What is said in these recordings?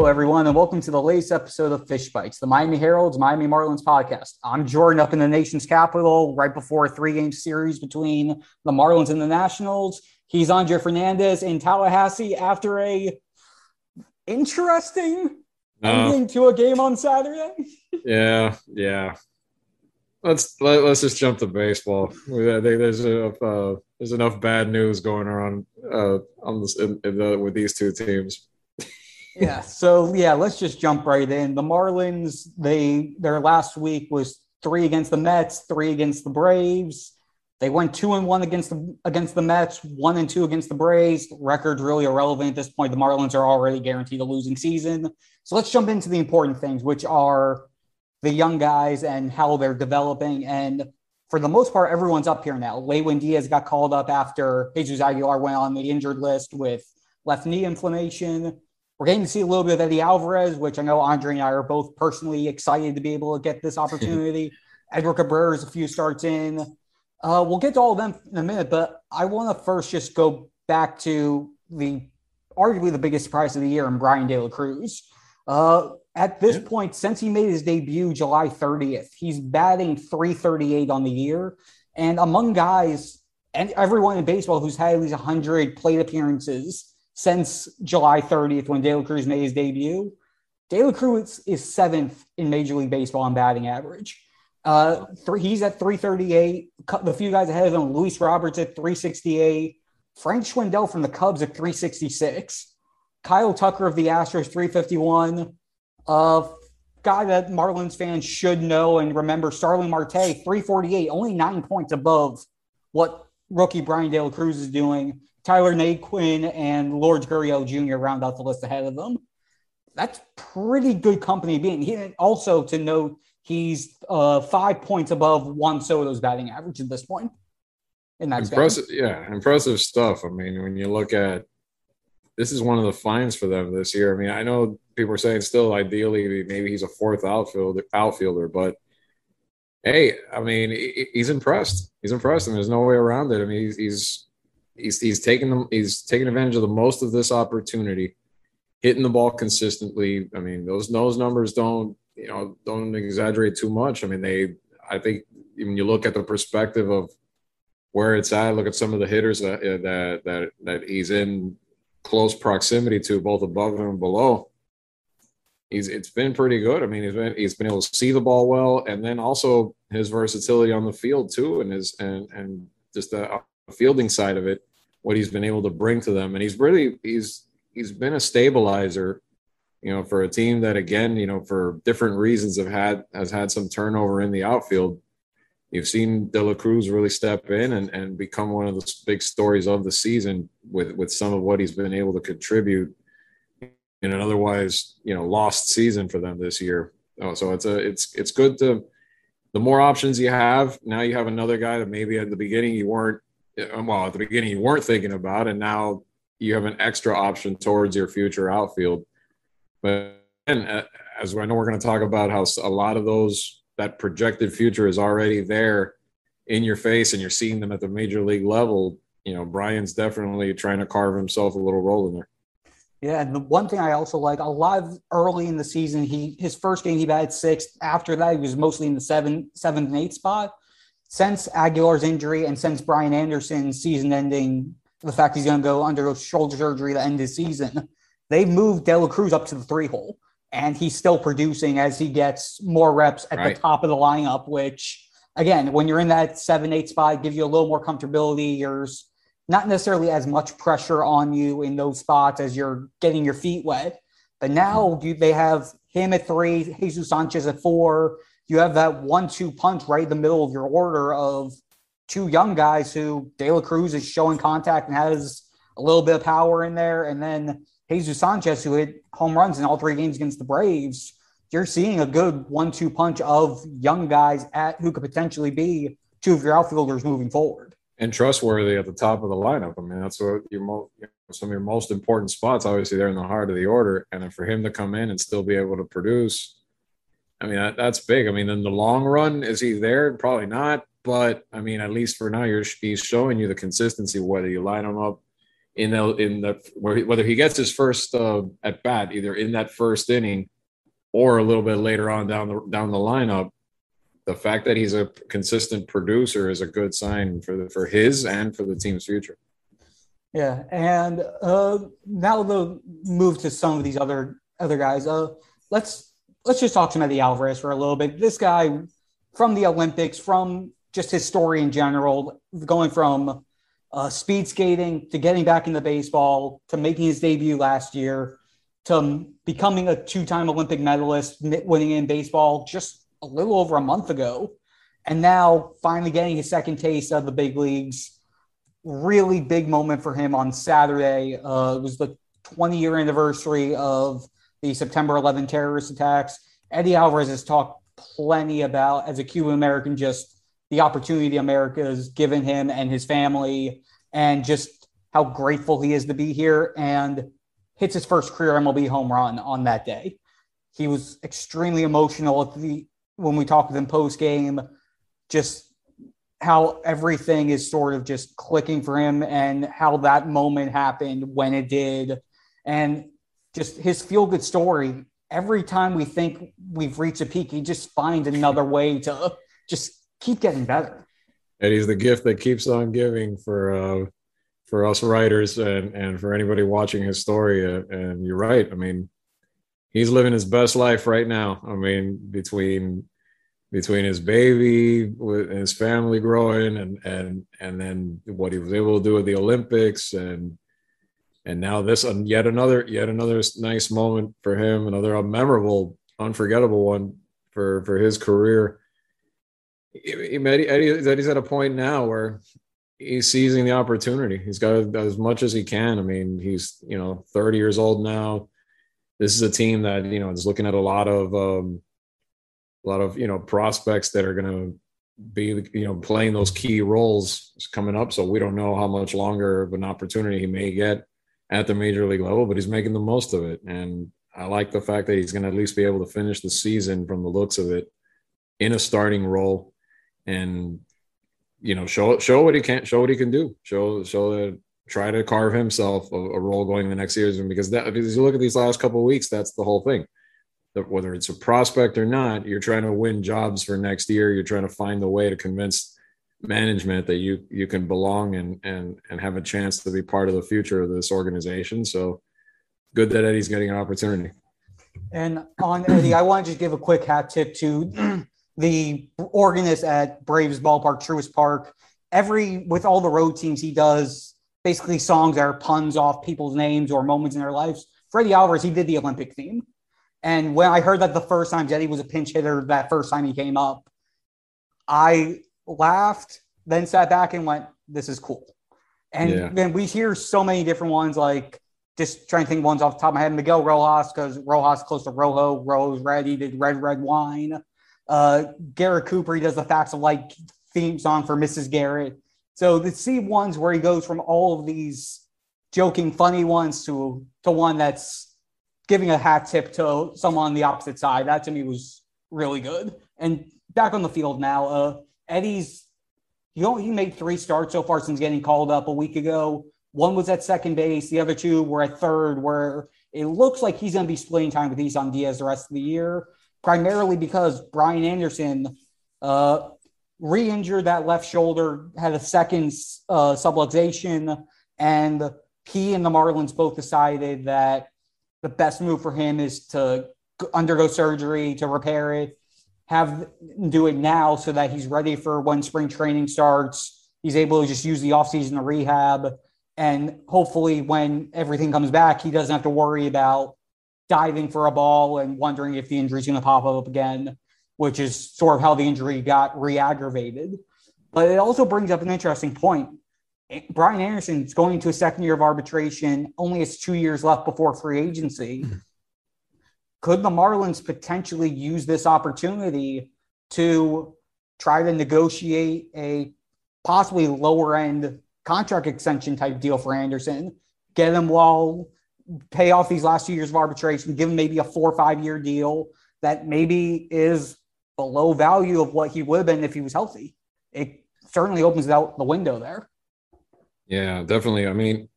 Hello, everyone, and welcome to the latest episode of Fish Bites, the Miami Herald's Miami Marlins podcast. I'm Jordan up in the nation's capital right before a three game series between the Marlins and the Nationals. He's Andre Fernandez in Tallahassee after a interesting no. ending to a game on Saturday. yeah, yeah. Let's let, us let us just jump to baseball. I think there's enough uh, there's enough bad news going around uh, on this in, in the, with these two teams yeah. So yeah, let's just jump right in. The Marlins, they their last week was three against the Mets, three against the Braves. They went two and one against the against the Mets, one and two against the Braves. Record's really irrelevant at this point. The Marlins are already guaranteed a losing season. So let's jump into the important things, which are the young guys and how they're developing. And for the most part, everyone's up here now. Lewin Diaz got called up after Jesus Aguilar went on the injured list with left knee inflammation. We're getting to see a little bit of Eddie Alvarez, which I know Andre and I are both personally excited to be able to get this opportunity. Edward Cabrera is a few starts in. Uh, we'll get to all of them in a minute, but I want to first just go back to the arguably the biggest surprise of the year in Bryan De La Cruz. Uh, at this yeah. point, since he made his debut July 30th, he's batting 338 on the year. And among guys, and everyone in baseball who's had at least 100 plate appearances since July 30th when De La Cruz made his debut. De La Cruz is seventh in Major League Baseball on batting average. Uh, three, he's at 338. The few guys ahead of him, Luis Roberts at 368. Frank Schwindel from the Cubs at 366. Kyle Tucker of the Astros 351. Uh, guy that Marlins fans should know and remember, Starling Marte 348, only nine points above what rookie Bryan De La Cruz is doing. Tyler Naquin and Lourdes Gurriel Jr. round out the list ahead of them. That's pretty good company being. He, also to note, he's uh, five points above Juan Soto's batting average at this point. In that impressive, yeah, impressive stuff. I mean, when you look at this is one of the finds for them this year. I mean, I know people are saying still ideally maybe he's a fourth outfielder, outfielder, but hey, I mean, he's impressed. He's impressed, and there's no way around it. I mean, he's, he's he's he's taking them he's taking advantage of the most of this opportunity, hitting the ball consistently. I mean, those those numbers don't you know don't exaggerate too much. I mean, they I think when you look at the perspective of where it's at, look at some of the hitters that uh, that that, that he's in close proximity to, both above and below. He's it's been pretty good. I mean, he's been he's been able to see the ball well, and then also his versatility on the field too, and his and and just the uh, fielding side of it, what he's been able to bring to them, and he's really he's he's been a stabilizer, you know, for a team that again, you know, for different reasons have had has had some turnover in the outfield. You've seen De La Cruz really step in and, and become one of the big stories of the season with with some of what he's been able to contribute in an otherwise you know lost season for them this year. Oh, so it's a it's it's good to the more options you have. Now you have another guy that maybe at the beginning you weren't well at the beginning you weren't thinking about, and now you have an extra option towards your future outfield. But and uh, as I know, we're going to talk about how a lot of those that projected future is already there in your face, and you're seeing them at the major league level. You know, Bryan's definitely trying to carve himself a little role in there. Yeah, and the one thing I also like a lot of early in the season, he his first game he batted sixth. After that, he was mostly in the seven, seventh and eighth spot since Aguilar's injury and since Brian Anderson's season ending, the fact he's going to go undergo shoulder surgery to end his season, they moved De La Cruz up to the three hole. And he's still producing as he gets more reps at right. the top of the lineup, which, again, when you're in that seven, eight spot, give you a little more comfortability. There's not necessarily as much pressure on you in those spots as you're getting your feet wet. But now mm-hmm. you, they have him at three, Jesus Sanchez at four, you have that one-two punch right in the middle of your order of two young guys who De La Cruz is showing contact and has a little bit of power in there, and then Jesus Sanchez who hit home runs in all three games against the Braves. You're seeing a good one-two punch of young guys at who could potentially be two of your outfielders moving forward. And trustworthy at the top of the lineup. I mean, that's what your most, some of your most important spots. Obviously, they're in the heart of the order, and then for him to come in and still be able to produce I mean, that, that's big. I mean, in the long run, is he there? Probably not. But I mean, at least for now, you're he's showing you the consistency whether you line him up in the in the whether he gets his first uh, at bat either in that first inning or a little bit later on down the down the lineup. The fact that he's a consistent producer is a good sign for the, for his and for the team's future. Yeah, and uh, now the move to some of these other other guys. Uh, let's let's just talk to Eddie Alvarez for a little bit. This guy from the Olympics, from just his story in general, going from uh, speed skating to getting back into baseball to making his debut last year to becoming a two-time Olympic medalist, winning in baseball just a little over a month ago, and now finally getting his second taste of the big leagues really big moment for him on Saturday. Uh, it was the 20 year anniversary of the September 11 terrorist attacks. Eddie Alvarez has talked plenty about, as a Cuban American, just the opportunity America has given him and his family, and just how grateful he is to be here. And hits his first career MLB home run on that day. He was extremely emotional at the when we talked with him post game. Just how everything is sort of just clicking for him and how that moment happened when it did and just his feel good story every time we think we've reached a peak he just finds another way to just keep getting better. And he's the gift that keeps on giving for uh for us writers and and for anybody watching his story. Uh, and you're right. I mean he's living his best life right now. I mean between between his baby with his family growing and and and then what he was able to do at the Olympics and and now this and yet another yet another nice moment for him another memorable unforgettable one for for his career. He, Eddie, Eddie's at a point now where he's seizing the opportunity. He's got as much as he can. I mean he's you know 30 years old now. This is a team that you know is looking at a lot of um, a lot of you know prospects that are going to be you know playing those key roles coming up. So we don't know how much longer of an opportunity he may get at the major league level, but he's making the most of it. And I like the fact that he's going to at least be able to finish the season from the looks of it in a starting role and you know show show what he can show what he can do show show that try to carve himself a, a role going in the next season because that because you look at these last couple weeks that's the whole thing whether it's a prospect or not, you're trying to win jobs for next year. You're trying to find the way to convince management that you you can belong and and and have a chance to be part of the future of this organization. So good that Eddie's getting an opportunity. And on Eddie, I want to just give a quick hat tip to the organist at Braves Ballpark, Truist Park. Every with all the road teams, he does basically songs that are puns off people's names or moments in their lives. Freddie Alvarez, he did the Olympic theme. And when I heard that the first time Eddie was a pinch hitter, that first time he came up, I laughed, then sat back and went, "This is cool." And yeah. then we hear so many different ones, like just trying to think ones off the top of my head. Miguel Rojas, because Rojas close to Rojo, Rose Red, he did Red Red Wine. Uh, Garrett Cooper, he does the Facts of Life theme song for Mrs. Garrett. So the see ones where he goes from all of these joking, funny ones to to one that's giving a hat tip to someone on the opposite side. That to me was really good. And back on the field now, uh, Eddie's you know he made three starts so far since getting called up a week ago. One was at second base, the other two were at third, where it looks like he's going to be splitting time with Isan Diaz the rest of the year, primarily because Brian Anderson uh, re-injured that left shoulder, had a second uh, subluxation, and he and the Marlins both decided that the best move for him is to undergo surgery to repair it, have do it now so that he's ready for when spring training starts. He's able to just use the offseason to rehab. And hopefully, when everything comes back, he doesn't have to worry about diving for a ball and wondering if the injury's going to pop up again, which is sort of how the injury got re aggravated. But it also brings up an interesting point. Brian Anderson is going to a second year of arbitration, only has two years left before free agency. Mm-hmm. Could the Marlins potentially use this opportunity to try to negotiate a possibly lower end contract extension type deal for Anderson, get him while pay off these last two years of arbitration, give him maybe a four or five year deal that maybe is below value of what he would have been if he was healthy. It certainly opens out the window there. Yeah, definitely. I mean,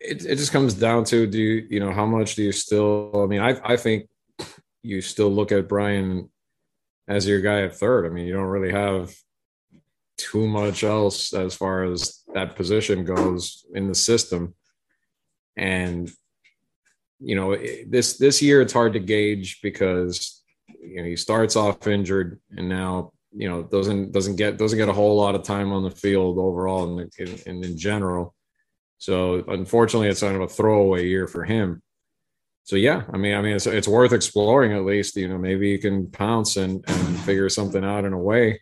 it, it just comes down to do you you know how much do you still i mean i i think you still look at brian as your guy at third i mean you don't really have too much else as far as that position goes in the system and you know this this year it's hard to gauge because you know he starts off injured and now you know doesn't doesn't get doesn't get a whole lot of time on the field overall and in, in, in, general. So unfortunately, it's kind of a throwaway year for him. So yeah, I mean, I mean, it's it's worth exploring at least. You know, maybe you can pounce and and figure something out in a way,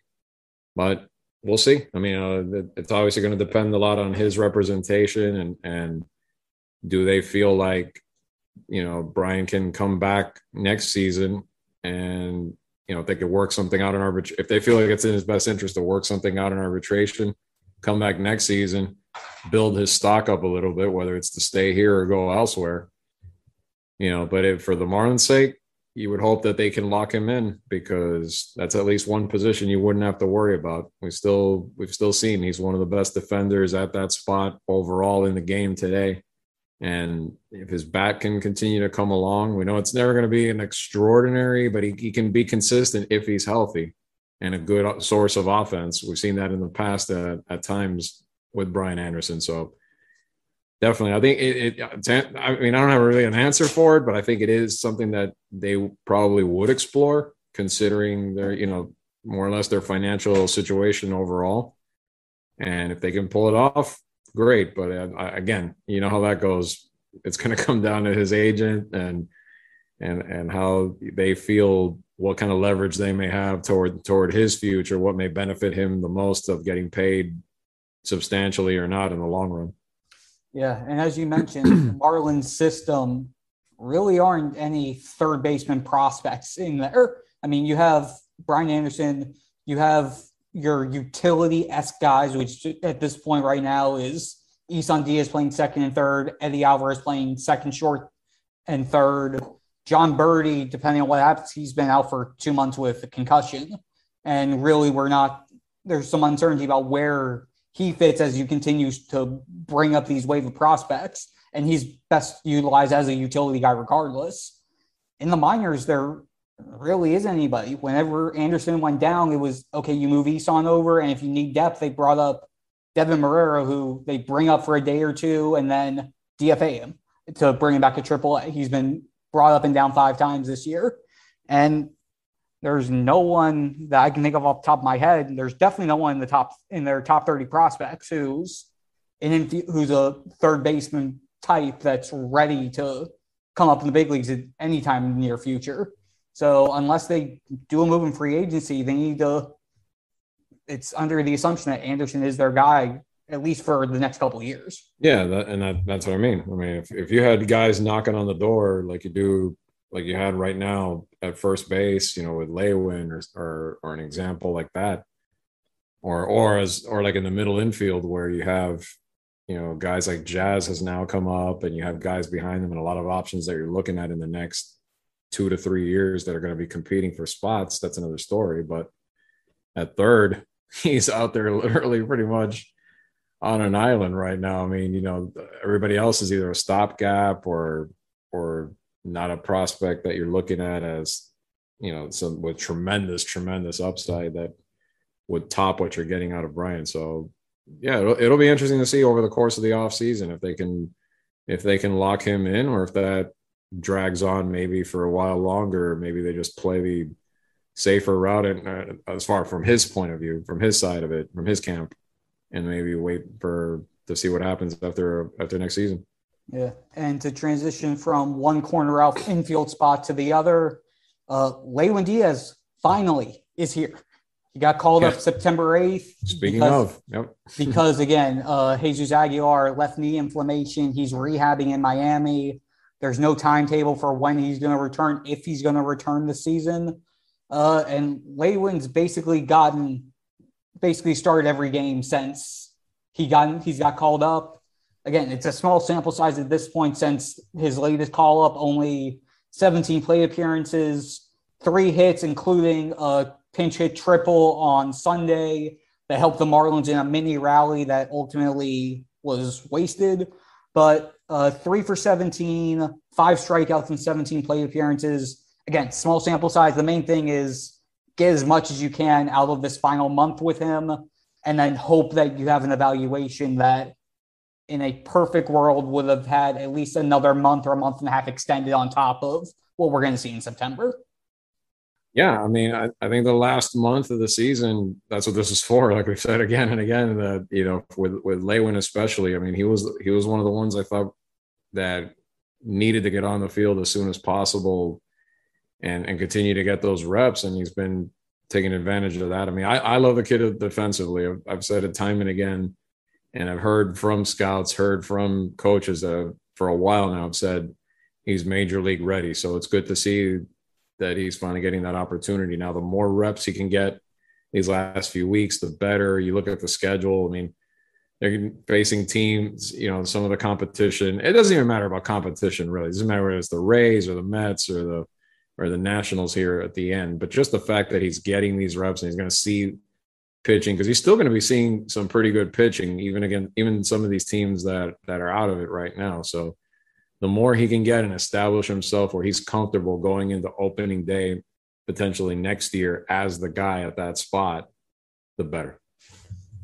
but we'll see. I mean, uh, it's obviously going to depend a lot on his representation and and do they feel like you know Brian can come back next season and you know, if they could work something out in arbitration, if they feel like it's in his best interest to work something out in arbitration, come back next season, build his stock up a little bit, whether it's to stay here or go elsewhere. You know, but if for the Marlins' sake, you would hope that they can lock him in because that's at least one position you wouldn't have to worry about. We still we've still seen he's one of the best defenders at that spot overall in the game today. And if his bat can continue to come along, we know it's never going to be an extraordinary, but he, he can be consistent if he's healthy and a good source of offense. We've seen that in the past at, at times with Brian Anderson. So definitely, I think it, it, I mean, I don't have really an answer for it, but I think it is something that they probably would explore considering their, you know, more or less their financial situation overall. And if they can pull it off, great. But uh, again, you know how that goes. It's going to come down to his agent and and and how they feel what kind of leverage they may have toward toward his future, what may benefit him the most of getting paid substantially or not in the long run. Yeah, and as you mentioned, Marlins system really aren't any third baseman prospects in there. Er, I mean, you have Brian Anderson, you have your utility s guys, which at this point right now is Isan Diaz playing second and third, Eddie Alvarez playing second short and third. Jon Berti, depending on what happens, he's been out for two months with a concussion. And really, we're not, there's some uncertainty about where he fits as you continue to bring up these wave of prospects. And he's best utilized as a utility guy regardless. In the minors, they're really is anybody. Whenever Anderson went down, it was okay, you move Isan over, and if you need depth, they brought up Deven Marrero, who they bring up for a day or two and then DFA him to bring him back to triple A. He's been brought up and down five times this year. And there's no one that I can think of off the top of my head. There's definitely no one in the top in their top 30 prospects who's in who's a third baseman type that's ready to come up in the big leagues at any time in the near future. So unless they do a move in free agency, they need to. It's under the assumption that Anderson is their guy at least for the next couple of years. Yeah, that, and that, that's what I mean. I mean, if, if you had guys knocking on the door like you do, like you had right now at first base, you know, with Lewin or or, or an example like that, or or as or like in the middle infield where you have you know guys like Jazz has now come up, and you have guys behind them and a lot of options that you're looking at in the next two to three years that are going to be competing for spots, that's another story. But at third, he's out there literally pretty much on an island right now. I mean, you know, everybody else is either a stopgap or or not a prospect that you're looking at as, you know, some with tremendous, tremendous upside that would top what you're getting out of Brian. So yeah, it'll, it'll be interesting to see over the course of the off season if they can if they can lock him in or if that drags on maybe for a while longer. Maybe they just play the safer route, and uh, as far from his point of view, from his side of it, from his camp, and maybe wait for to see what happens after after next season. Yeah, and to transition from one corner out infield spot to the other, uh, Lewin Diaz finally is here. He got called yeah. up September 8th. Speaking because, of, yep. because again, uh, Jesus Aguilar left knee inflammation. He's rehabbing in Miami. There's no timetable for when he's going to return, if he's going to return the season. Uh, and Lewin's basically gotten, basically started every game since he got he's got called up. Again, it's a small sample size at this point since his latest call up. Only 17 play appearances, three hits, including a pinch hit triple on Sunday that helped the Marlins in a mini rally that ultimately was wasted. but uh, three for 17, five strikeouts and 17 plate appearances. Again, small sample size. The main thing is get as much as you can out of this final month with him, and then hope that you have an evaluation that in a perfect world would have had at least another month or a month and a half extended on top of what we're going to see in September. Yeah, I mean, I, I think the last month of the season, that's what this is for. Like we've said again and again, that you know, with with Lewin especially, I mean, he was he was one of the ones I thought that needed to get on the field as soon as possible and and continue to get those reps. And he's been taking advantage of that. I mean, I, I love the kid defensively. I've, I've said it time and again and I've heard from scouts, heard from coaches that for a while now have said he's major league ready. So it's good to see that he's finally getting that opportunity. Now, the more reps he can get these last few weeks, the better. You look at the schedule. I mean, they're facing teams, you know, some of the competition. It doesn't even matter about competition, really. It doesn't matter whether it's the Rays or the Mets or the or the Nationals here at the end. But just the fact that he's getting these reps and he's going to see pitching because he's still going to be seeing some pretty good pitching, even again, even some of these teams that that are out of it right now. So the more he can get and establish himself where he's comfortable going into opening day potentially next year as the guy at that spot, the better.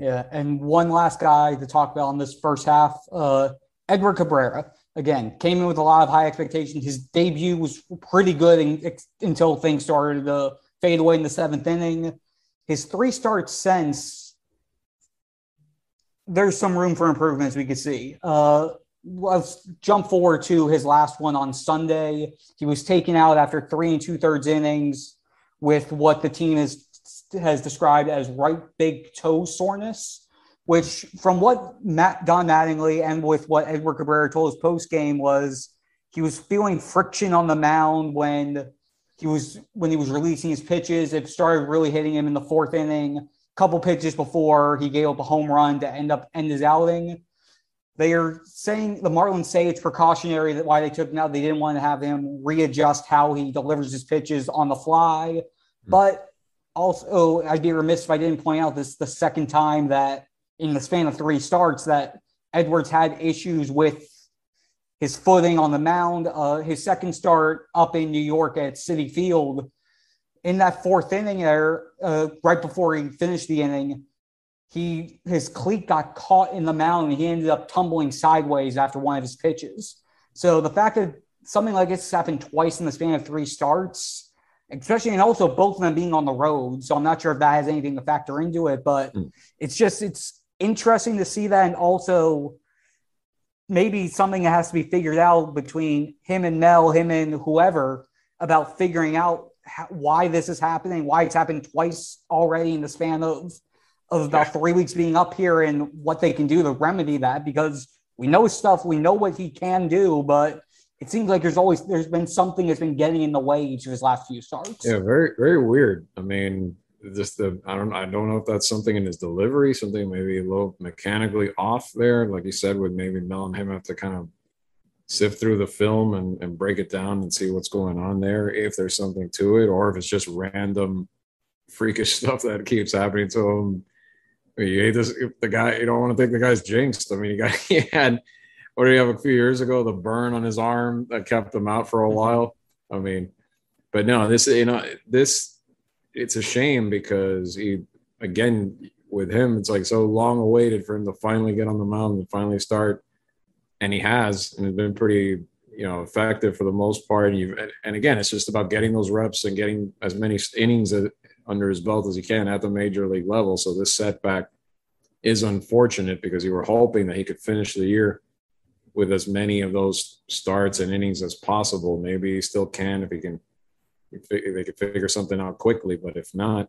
Yeah, and one last guy to talk about in this first half, uh, Edward Cabrera. Again, came in with a lot of high expectations. His debut was pretty good in, until things started to fade away in the seventh inning his three starts since there's some room for improvements we can see. Uh, let's jump forward to his last one on Sunday. He was taken out after three and two thirds innings with what the team is, has described as right big toe soreness, which, from what Matt Don Mattingly and with what Edward Cabrera told his post game, was he was feeling friction on the mound when he was when he was releasing his pitches. It started really hitting him in the fourth inning. A couple pitches before he gave up a home run to end up end his outing. They are saying the Marlins say it's precautionary that why they took him out. They didn't want to have him readjust how he delivers his pitches on the fly. Mm-hmm. But also, I'd be remiss if I didn't point out this the second time that in the span of three starts that Edwards had issues with his footing on the mound. Uh, his second start up in New York at Citi Field, in that fourth inning there, uh, right before he finished the inning, he his cleat got caught in the mound and he ended up tumbling sideways after one of his pitches. So the fact that something like this happened twice in the span of three starts, especially and also both of them being on the road. So I'm not sure if that has anything to factor into it, but mm. it's just it's interesting to see that and also maybe something that has to be figured out between him and Mel, him and whoever about figuring out how, why this is happening, why it's happened twice already in the span of of about three weeks being up here, and what they can do to remedy that. Because we know stuff, we know what he can do, but it seems like there's always there's been something that's been getting in the way each of his last few starts. Yeah, very very weird. I mean, just the I don't I don't know if that's something in his delivery, something maybe a little mechanically off there, like you said, with maybe Mel and him have to kind of sift through the film and, and break it down and see what's going on there, if there's something to it, or if it's just random freakish stuff that keeps happening to him. You hate this the guy, you don't want to think the guy's jinxed. I mean, he got he had what did he have a few years ago? The burn on his arm that kept him out for a mm-hmm. while. I mean, but no, this you know, this it's a shame because he again with him it's like so long awaited for him to finally get on the mound and finally start. And he has and it's been pretty you know effective for the most part. And you and again it's just about getting those reps and getting as many innings under his belt as he can at the major league level. So this setback is unfortunate because you were hoping that he could finish the year with as many of those starts and innings as possible. Maybe he still can if he can they could figure something out quickly. But if not,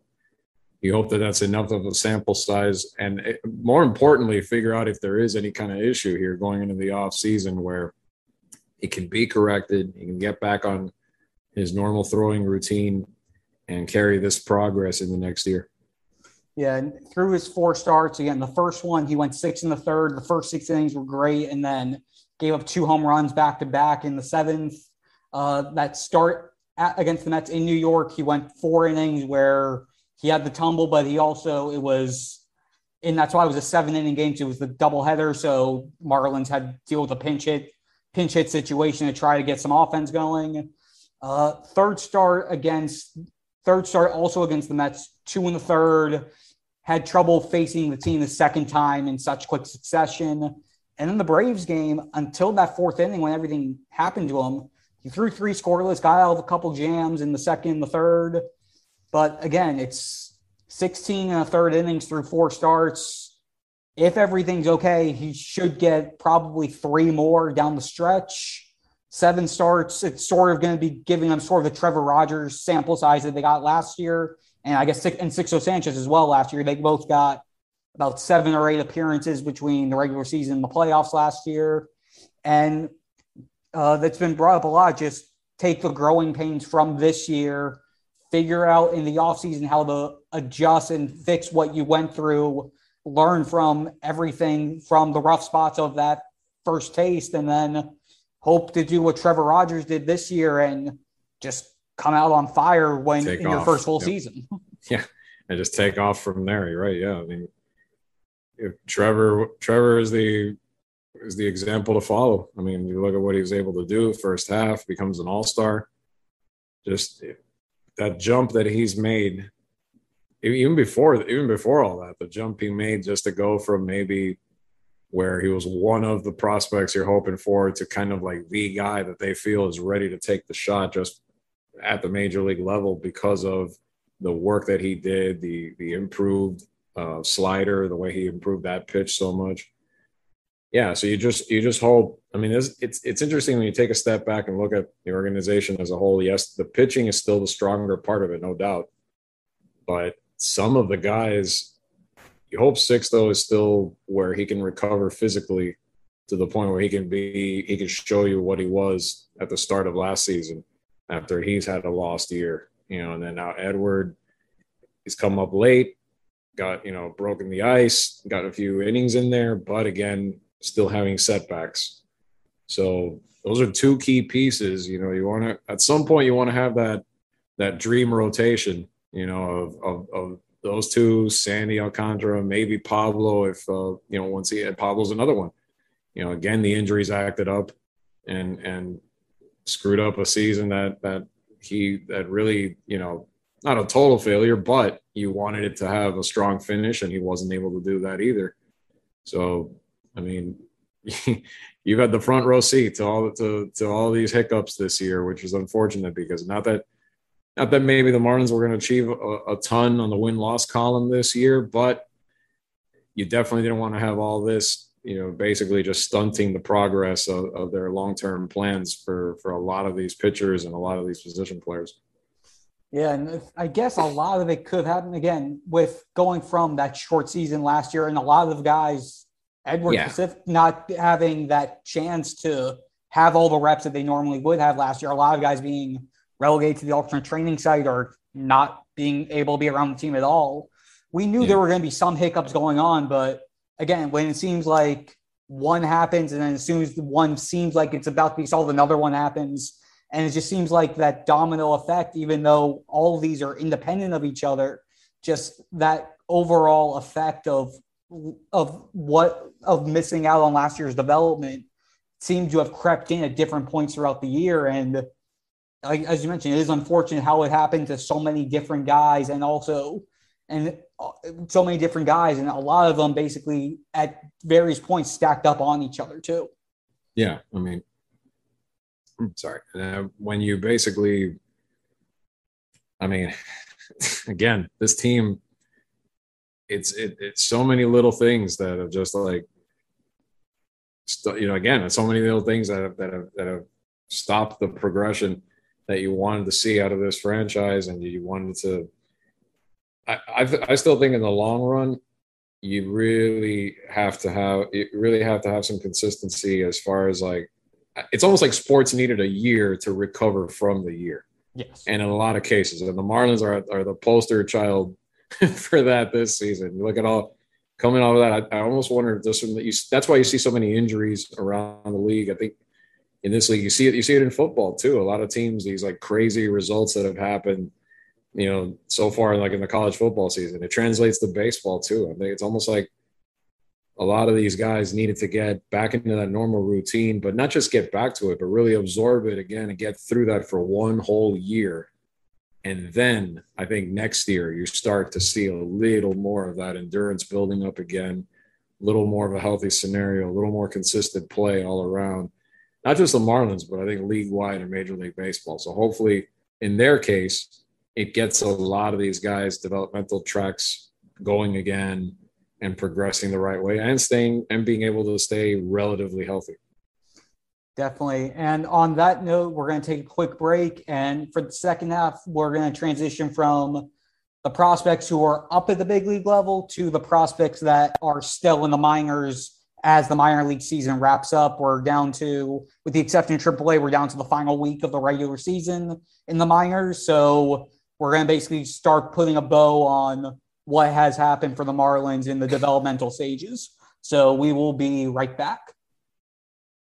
you hope that that's enough of a sample size, and it, more importantly, figure out if there is any kind of issue here going into the off season where it can be corrected. He can get back on his normal throwing routine and carry this progress in the next year. Yeah, and through his four starts, again, the first one he went six in the third. The first six innings were great, and then gave up two home runs back to back in the seventh. Uh, that start at, against the Mets in New York, he went four innings where he had the tumble, but he also it was and that's why it was a seven inning game. So it was the doubleheader. So Marlins had to deal with a pinch hit, pinch hit situation to try to get some offense going. Uh, third start against third start also against the Mets, two in the third. Had trouble facing the team the second time in such quick succession. And then the Braves game, until that fourth inning when everything happened to him, he threw three scoreless, got out of a couple jams in the second, the third. But again, it's 16 and a third innings through four starts. If everything's okay, he should get probably three more down the stretch. Seven starts. It's sort of going to be giving them sort of the Trevor Rogers sample size that they got last year. And I guess, and Sixto Sanchez as well last year. They both got about seven or eight appearances between the regular season and the playoffs last year. And uh, that's been brought up a lot. Just take the growing pains from this year, figure out in the offseason how to adjust and fix what you went through, learn from everything from the rough spots of that first taste, and then hope to do what Trevor Rogers did this year and just come out on fire when take in off. your first full yep. season. Yeah. And just take off from there. You're right. Yeah. I mean, if Trevor Trevor is the is the example to follow. I mean, you look at what he was able to do first half, becomes an all star. Just that jump that he's made, even before even before all that, the jump he made just to go from maybe where he was one of the prospects you're hoping for to kind of like the guy that they feel is ready to take the shot just at the major league level because of the work that he did, the the improved uh, slider, the way he improved that pitch so much. Yeah, so you just you just hope. I mean, it's it's it's interesting when you take a step back and look at the organization as a whole. Yes, the pitching is still the stronger part of it, no doubt, but some of the guys, you hope Sixto is still where he can recover physically to the point where he can be he can show you what he was at the start of last season after he's had a lost year, you know, and then now Edward he's come up late got you know broken the ice, got a few innings in there, but again, still having setbacks. So those are two key pieces. You know, you want to at some point you want to have that that dream rotation. You know, of of, of those two, Sandy Alcantara, maybe Pablo. If uh, you know, once he had Pablo's another one. You know, again the injuries acted up, and and screwed up a season that that he that really you know not a total failure, but you wanted it to have a strong finish, and he wasn't able to do that either. So, I mean, you've had the front row seat to all to to all these hiccups this year, which is unfortunate because not that not that maybe the Marlins were going to achieve a, a ton on the win loss column this year, but you definitely didn't want to have all this, you know, basically just stunting the progress of, of their long term plans for for a lot of these pitchers and a lot of these position players. Yeah, and I guess a lot of it could happen again with going from that short season last year, and a lot of guys, Edward yeah. Pacific, not having that chance to have all the reps that they normally would have last year. A lot of guys being relegated to the alternate training site or not being able to be around the team at all. We knew yeah. there were going to be some hiccups going on, but again, when it seems like one happens, and then as soon as one seems like it's about to be solved, another one happens and it just seems like that domino effect, even though all these are independent of each other, just that overall effect of of what of missing out on last year's development seemed to have crept in at different points throughout the year. And like, as you mentioned, it is unfortunate how it happened to so many different guys, and also and uh, so many different guys, and a lot of them basically at various points stacked up on each other too. Yeah, I mean, I'm sorry uh, when you basically i mean again this team it's it, it's so many little things that have just like you know again it's so many little things that have, that have that have stopped the progression that you wanted to see out of this franchise and you wanted to I, I, I still think in the long run you really have to have you really have to have some consistency as far as like it's almost like sports needed a year to recover from the year. Yes. And in a lot of cases, and the Marlins are, are the poster child for that this season. Look at all coming out of that. I, I almost wonder just that you, that's why you see so many injuries around the league. I think in this league, you see it, you see it in football too. A lot of teams, these like crazy results that have happened you know, so far like in the college football season. It translates to baseball too. I think it's almost like a lot of these guys needed to get back into that normal routine, but not just get back to it, but really absorb it again and get through that for one whole year. And then I think next year you start to see a little more of that endurance building up again, a little more of a healthy scenario, a little more consistent play all around. Not just the Marlins, but I think league wide and Major League Baseball. So hopefully, in their case, it gets a lot of these guys developmental tracks going again and progressing the right way and staying and being able to stay relatively healthy. Definitely. And on that note, we're going to take a quick break. And for the second half, we're going to transition from the prospects who are up at the big league level to the prospects that are still in the minors as the minor league season wraps up. We're down to, with the exception of AAA, we're down to the final week of the regular season in the minors. So we're going to basically start putting a bow on what has happened for the Marlins in the developmental stages. So we will be right back.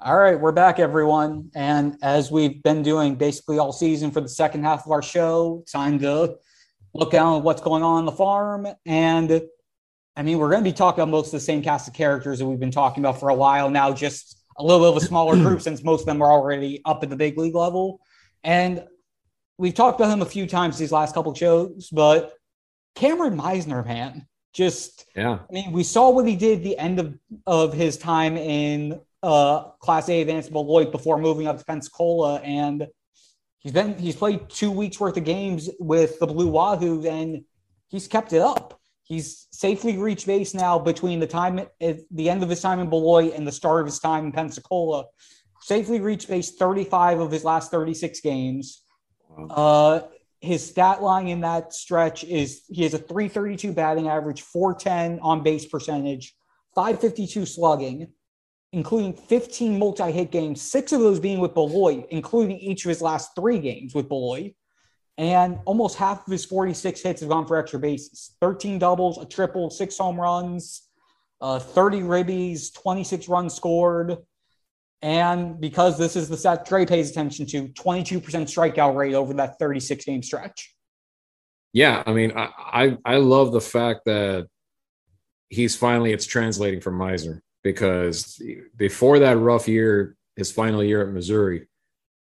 All right, we're back, everyone. And as we've been doing basically all season for the second half of our show, time to look at what's going on on the farm. And I mean, we're going to be talking about most of the same cast of characters that we've been talking about for a while now, just a little bit of a smaller group since most of them are already up at the big league level. And we've talked about him a few times these last couple shows, but Cameron Misner, man, just yeah. I mean, we saw what he did the end of, of his time in uh, Class A advanced Beloit before moving up to Pensacola, and he's been he's played two weeks worth of games with the Blue Wahoo, and he's kept it up. He's safely reached base now between the time at the end of his time in Beloit and the start of his time in Pensacola. Safely reached base 35 of his last 36 games. Uh, his stat line in that stretch is he has a 332 batting average, 410 on base percentage, 552 slugging including 15 multi hit games, six of those being with Beloit, including each of his last three games with Beloit. And almost half of his 46 hits have gone for extra bases 13 doubles, a triple, six home runs, uh, 30 ribbies, 26 runs scored. And because this is the set Dre pays attention to, 22% strikeout rate over that 36 game stretch. Yeah, I mean, I, I, I love the fact that he's finally it's translating from Misner because before that rough year, his final year at Missouri,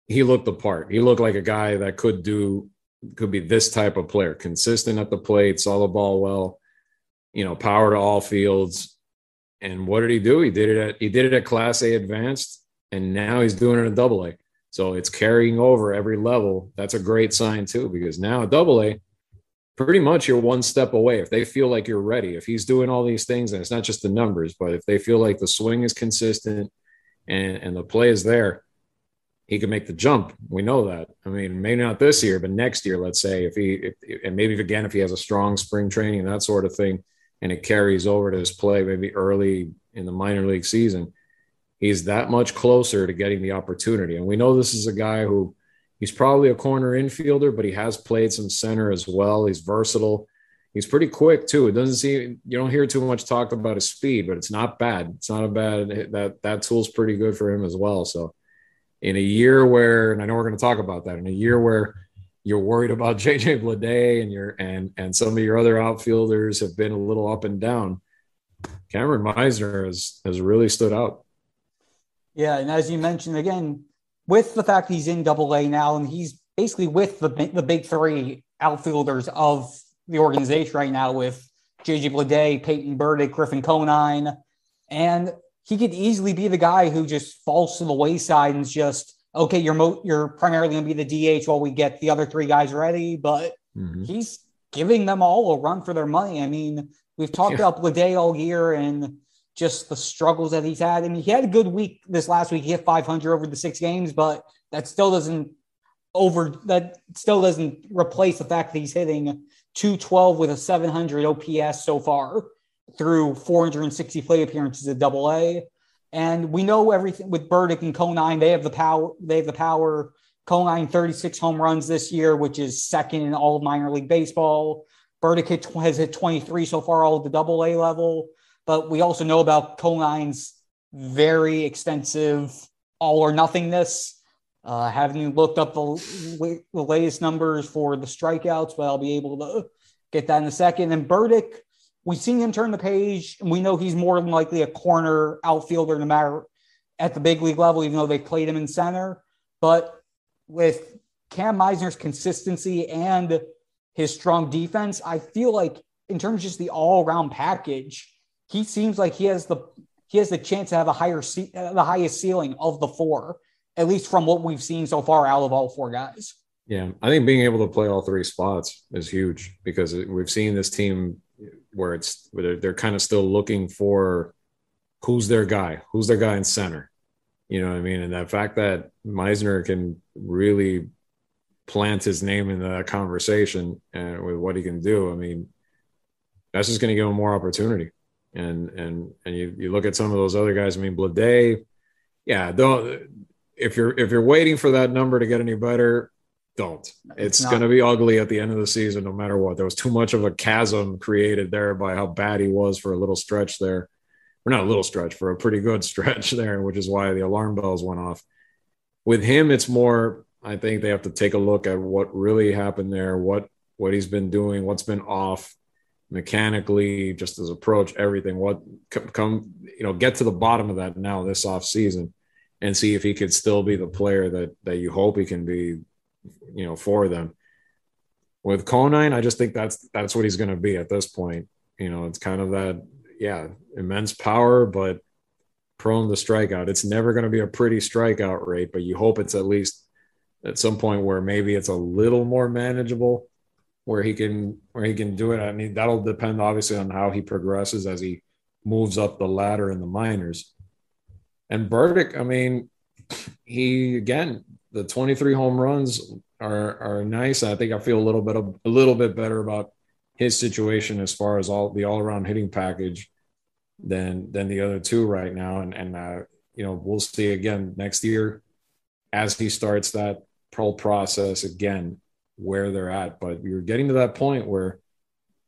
he looked the part. He looked like a guy that could do, could be this type of player, consistent at the plate, saw the ball well, you know, power to all fields. And what did he do? He did it at he did it at Class A advanced, and now he's doing it at Double A. So it's carrying over every level. That's a great sign too, because now at Double A, pretty much you're one step away. If they feel like you're ready, if he's doing all these things, and it's not just the numbers, but if they feel like the swing is consistent and, and the play is there, he can make the jump. We know that. I mean, maybe not this year, but next year, let's say, if he, if, and maybe again, if he has a strong spring training and that sort of thing, and it carries over to his play maybe early in the minor league season, he's that much closer to getting the opportunity. And we know this is a guy who, He's probably a corner infielder, but he has played some center as well. He's versatile. He's pretty quick too. It doesn't seem you don't hear too much talk about his speed, but it's not bad. It's not a bad that that tool's pretty good for him as well. So in a year where, and I know we're going to talk about that, in a year where you're worried about JJ Bleday and your and and some of your other outfielders have been a little up and down. Cameron Misner has has really stood out. Yeah, and as you mentioned again, with the fact he's in double A now and he's basically with the the big three outfielders of the organization right now with JJ Bleday, Peyton Burdick, Griffin Conine, and he could easily be the guy who just falls to the wayside and is just okay, you're mo- you're primarily going to be the DH while we get the other three guys ready, but mm-hmm. he's giving them all a run for their money. I mean, we've talked yeah. about Bleday all year and just the struggles that he's had. I mean, he had a good week this last week. He hit 500 over the six games, but that still doesn't over that still doesn't replace the fact that he's hitting 212 with a 700 OPS so far through 460 plate appearances at Double A. And we know everything with Burdick and Conine. They have the power. They have the power. Conine 36 home runs this year, which is second in all of minor league baseball. Burdick hit, has hit 23 so far, all at the Double A level. But we also know about Conine's very extensive all or nothingness. Uh, looked up the, the latest numbers for the strikeouts, but I'll be able to get that in a second. And Burdick, we've seen him turn the page, and we know he's more than likely a corner outfielder, no matter at the big league level, even though they played him in center. But with Cam Misner's consistency and his strong defense, I feel like in terms of just the all around package, he seems like he has the he has the chance to have a higher uh, the highest ceiling of the four, at least from what we've seen so far out of all four guys. Yeah, I think being able to play all three spots is huge because we've seen this team where it's where they're, they're kind of still looking for who's their guy, who's their guy in center. You know what I mean? And that fact that Misner can really plant his name in the conversation and with what he can do, I mean, that's just going to give him more opportunity. And and and you, you look at some of those other guys. I mean, Bleday, yeah, don't if you're if you're waiting for that number to get any better, don't. It's, it's going to be ugly at the end of the season, no matter what. There was too much of a chasm created there by how bad he was for a little stretch there. Or not a little stretch, for a pretty good stretch there, which is why the alarm bells went off. With him, it's more, I think they have to take a look at what really happened there, what what he's been doing, what's been off mechanically, just his approach, everything. What come, you know, get to the bottom of that now this off season and see if he could still be the player that that you hope he can be you know, for them. With Conine, I just think that's that's what he's going to be at this point. You know, it's kind of that, yeah, immense power, but prone to strikeout. It's never going to be a pretty strikeout rate, but you hope it's at least at some point where maybe it's a little more manageable, where he can where he can do it. I mean, that'll depend obviously on how he progresses as he moves up the ladder in the minors. And Burdick, I mean, he again the 23 home runs are are nice. I think I feel a little bit a little bit better about his situation as far as all the all around hitting package than than the other two right now. And and uh, you know we'll see again next year as he starts that pro process again where they're at. But you're getting to that point where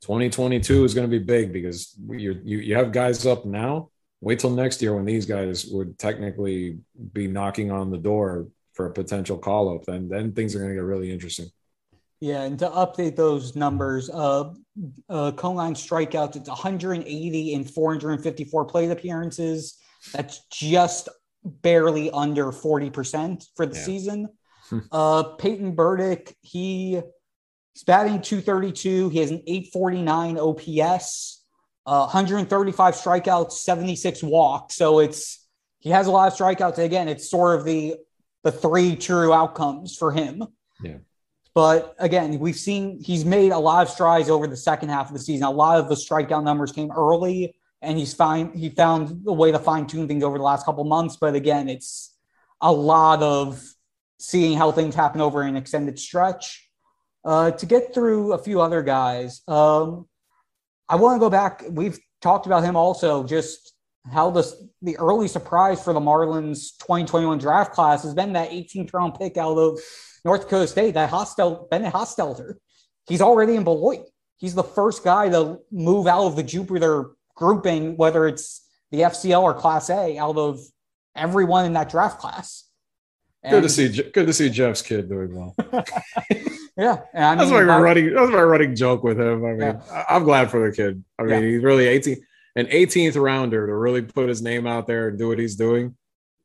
2022 is going to be big because you you you have guys up now. Wait till next year when these guys would technically be knocking on the door for a potential call up, then then things are going to get really interesting. Yeah, and to update those numbers, uh, uh, Conine strikeouts, it's 180 in 454 plate appearances. That's just barely under 40% for the yeah. season. Uh, Peyton Burdick, he, he's batting 232. He has an 849 OPS, uh, 135 strikeouts, 76 walks. So it's, he has a lot of strikeouts. Again, it's sort of the the three true outcomes for him. Yeah. But again, we've seen he's made a lot of strides over the second half of the season. A lot of the strikeout numbers came early, and he's fine. He found a way to fine tune things over the last couple months. But again, it's a lot of seeing how things happen over an extended stretch. Uh, to get through a few other guys, um, I want to go back. We've talked about him also. Just how the the early surprise for the Marlins 2021 draft class has been that 18th round pick out of North Dakota State, that Hostel Bennett Hostetler. He's already in Beloit. He's the first guy to move out of the Jupiter grouping, whether it's the FCL or Class A, out of everyone in that draft class. And good to see. Good to see Jeff's kid doing well. yeah, I mean, that's my running. That's my running joke with him. I mean, yeah. I'm glad for the kid. I mean, yeah. he's really 18 an 18th rounder to really put his name out there and do what he's doing.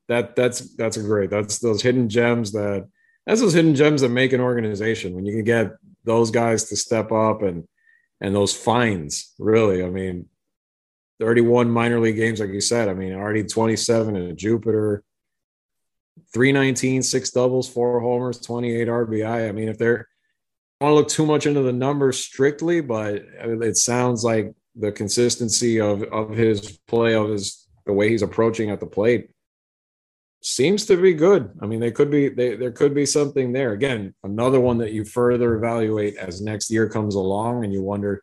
That that's that's great. That's those hidden gems that that's those hidden gems that make an organization when you can get those guys to step up and and those fines. Really, I mean, 31 minor league games, like you said. I mean, already 27 in Jupiter, 319, six doubles, four homers, 28 RBI. I mean, if they're I want to look too much into the numbers strictly, but it sounds like the consistency of of his play, of his the way he's approaching at the plate seems to be good. I mean, they could be they, there could be something there. Again, another one that you further evaluate as next year comes along, and you wonder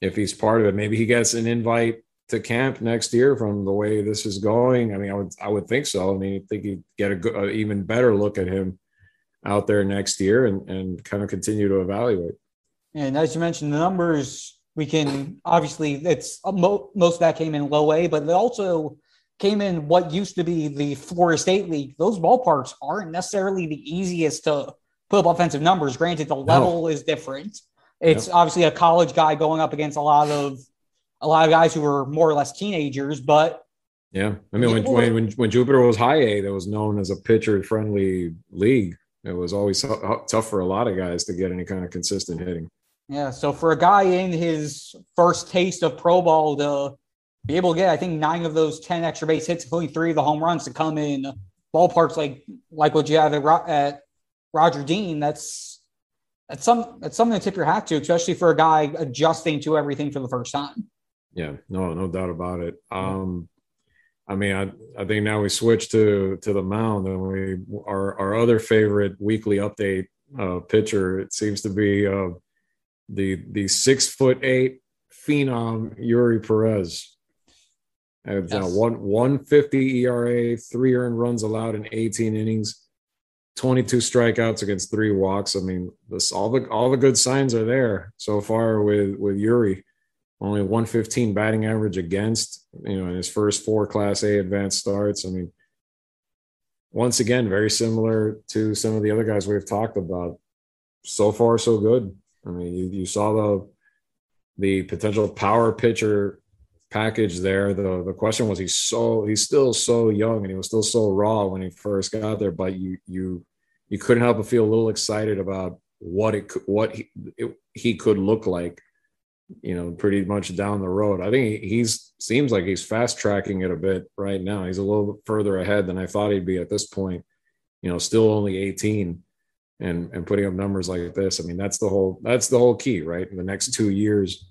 if he's part of it. Maybe he gets an invite to camp next year from the way this is going. I mean, I would I would think so. I mean, I think you get a, good, even better look at him out there next year and and kind of continue to evaluate. And as you mentioned, the numbers we can obviously it's uh, most of that came in low A, but it also came in what used to be the Florida State League. Those ballparks aren't necessarily the easiest to put up offensive numbers. Granted, the level no. is different. It's obviously a college guy going up against a lot of a lot of guys who were more or less teenagers, but yeah, I mean when when when, when Jupiter was high A, that was known as a pitcher friendly league. It was always uh, tough for a lot of guys to get any kind of consistent hitting. Yeah, so for a guy in his first taste of pro ball to be able to get, I think nine of those ten extra base hits, including three of the home runs, to come in ballparks like like what you have at, at Roger Dean, that's that's some that's something to tip your hat to, especially for a guy adjusting to everything for the first time. Yeah, no, no doubt about it. Um, I mean, I, I think now we switch to to the mound, and we our our other favorite weekly update uh, pitcher. It seems to be uh, the the six foot eight phenom Eury Perez. It's yes. uh, one one fifty ERA, three earned runs allowed in eighteen innings, twenty two strikeouts against three walks. I mean, this all the all the good signs are there so far with with Eury only 115 batting average against, you know, in his first four Class A advanced starts. I mean, once again, very similar to some of the other guys we've talked about. So far, so good. I mean, you, you saw the the potential power pitcher package there. The the question was he's so he's still so young and he was still so raw when he first got there, but you you you couldn't help but feel a little excited about what it what he it, he could look like you know, pretty much down the road. I think he's seems like he's fast tracking it a bit right now. He's a little bit further ahead than I thought he'd be at this point. You know, still only 18 and and putting up numbers like this. I mean, that's the whole that's the whole key, right? In the next 2 years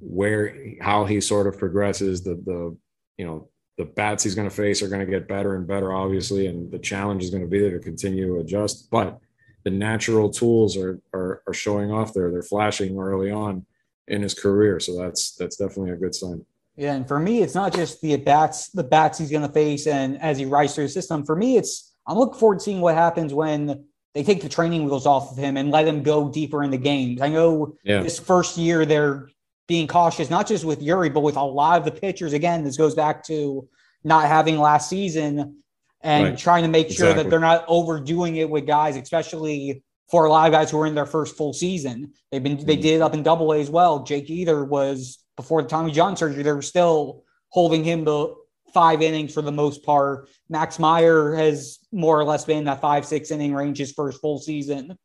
where how he sort of progresses the the you know, the bats he's going to face are going to get better and better obviously and the challenge is going to be there to continue to adjust, but the natural tools are are, are showing off there. They're flashing early on in his career. So that's that's definitely a good sign. Yeah, and for me, it's not just the bats, the bats he's going to face, and as he rises through the system. For me, it's I'm looking forward to seeing what happens when they take the training wheels off of him and let him go deeper in the games. I know yeah. this first year they're being cautious, not just with Eury, but with a lot of the pitchers. Again, this goes back to not having last season and right. trying to make sure exactly. that they're not overdoing it with guys, especially for a lot of guys who are in their first full season. They've been they mm. did it up in double A as well. Jake Eder was before the Tommy John surgery, they were still holding him to five innings for the most part. Max Meyer has more or less been in that five, six inning range his first full season.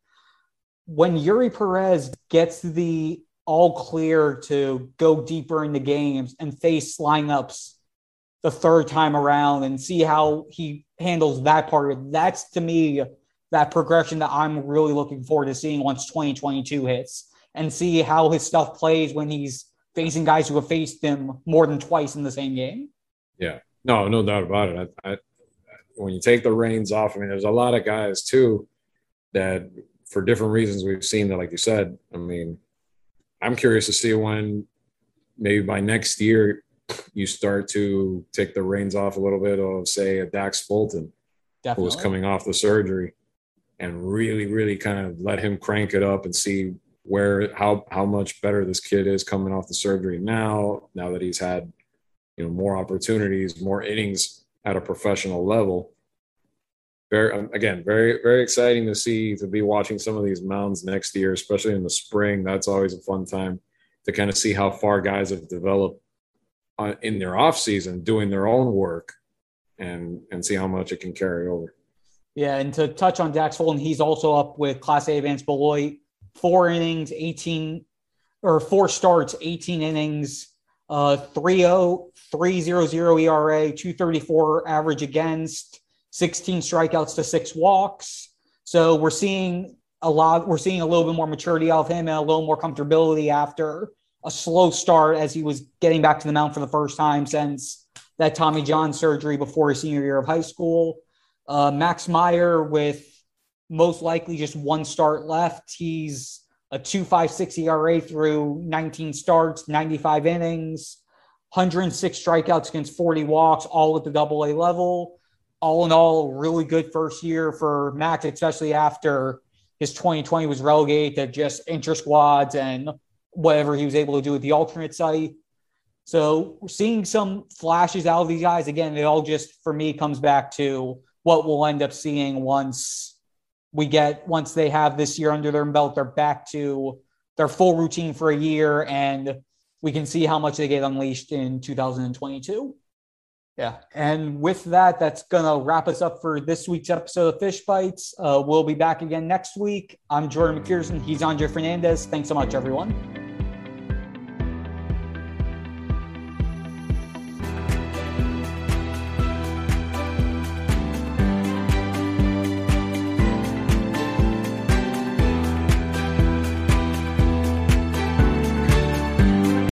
When Eury Perez gets the all clear to go deeper into games and face lineups the third time around and see how he handles that part of it, that's to me that progression that I'm really looking forward to seeing once 2022 hits and see how his stuff plays when he's facing guys who have faced him more than twice in the same game. Yeah, no, no doubt about it. I, I, when you take the reins off, I mean, there's a lot of guys too that, for different reasons, we've seen that, like you said. I mean, I'm curious to see when maybe by next year you start to take the reins off a little bit of, say, a Dax Fulton, Definitely. who was coming off the surgery and really, really kind of let him crank it up and see where how how much better this kid is coming off the surgery now. Now that he's had you know more opportunities, more innings at a professional level. Very um, again, very very exciting to see to be watching some of these mounds next year, especially in the spring. That's always a fun time to kind of see how far guys have developed uh, in their off season, doing their own work, and and see how much it can carry over. Yeah, and to touch on Dax Fulton, he's also up with Class A advanced Beloit, four innings, 18 or four starts, 18 innings, uh 3-0, 3-0-0 ERA, 234 average against, 16 strikeouts to six walks. So we're seeing a lot, we're seeing a little bit more maturity out of him and a little more comfortability after a slow start as he was getting back to the mound for the first time since that Tommy John surgery before his senior year of high school. Uh, Max Meyer with most likely just one start left. He's a 2.56 ERA through 19 starts, 95 innings, 106 strikeouts against 40 walks, all at the double A level. All in all, really good first year for Max, especially after his 2020 was relegated to just inter squads and whatever he was able to do with the alternate site. So seeing some flashes out of these guys. Again, it all just for me comes back to what we'll end up seeing once we get once they have this year under their belt, they're back to their full routine for a year and we can see how much they get unleashed in 2022. Yeah. And with that, that's to wrap us up for this week's episode of Fish Bites. Uh, we'll be back again next week. I'm Jordan McPherson. He's Andre Fernandez. Thanks so much, everyone.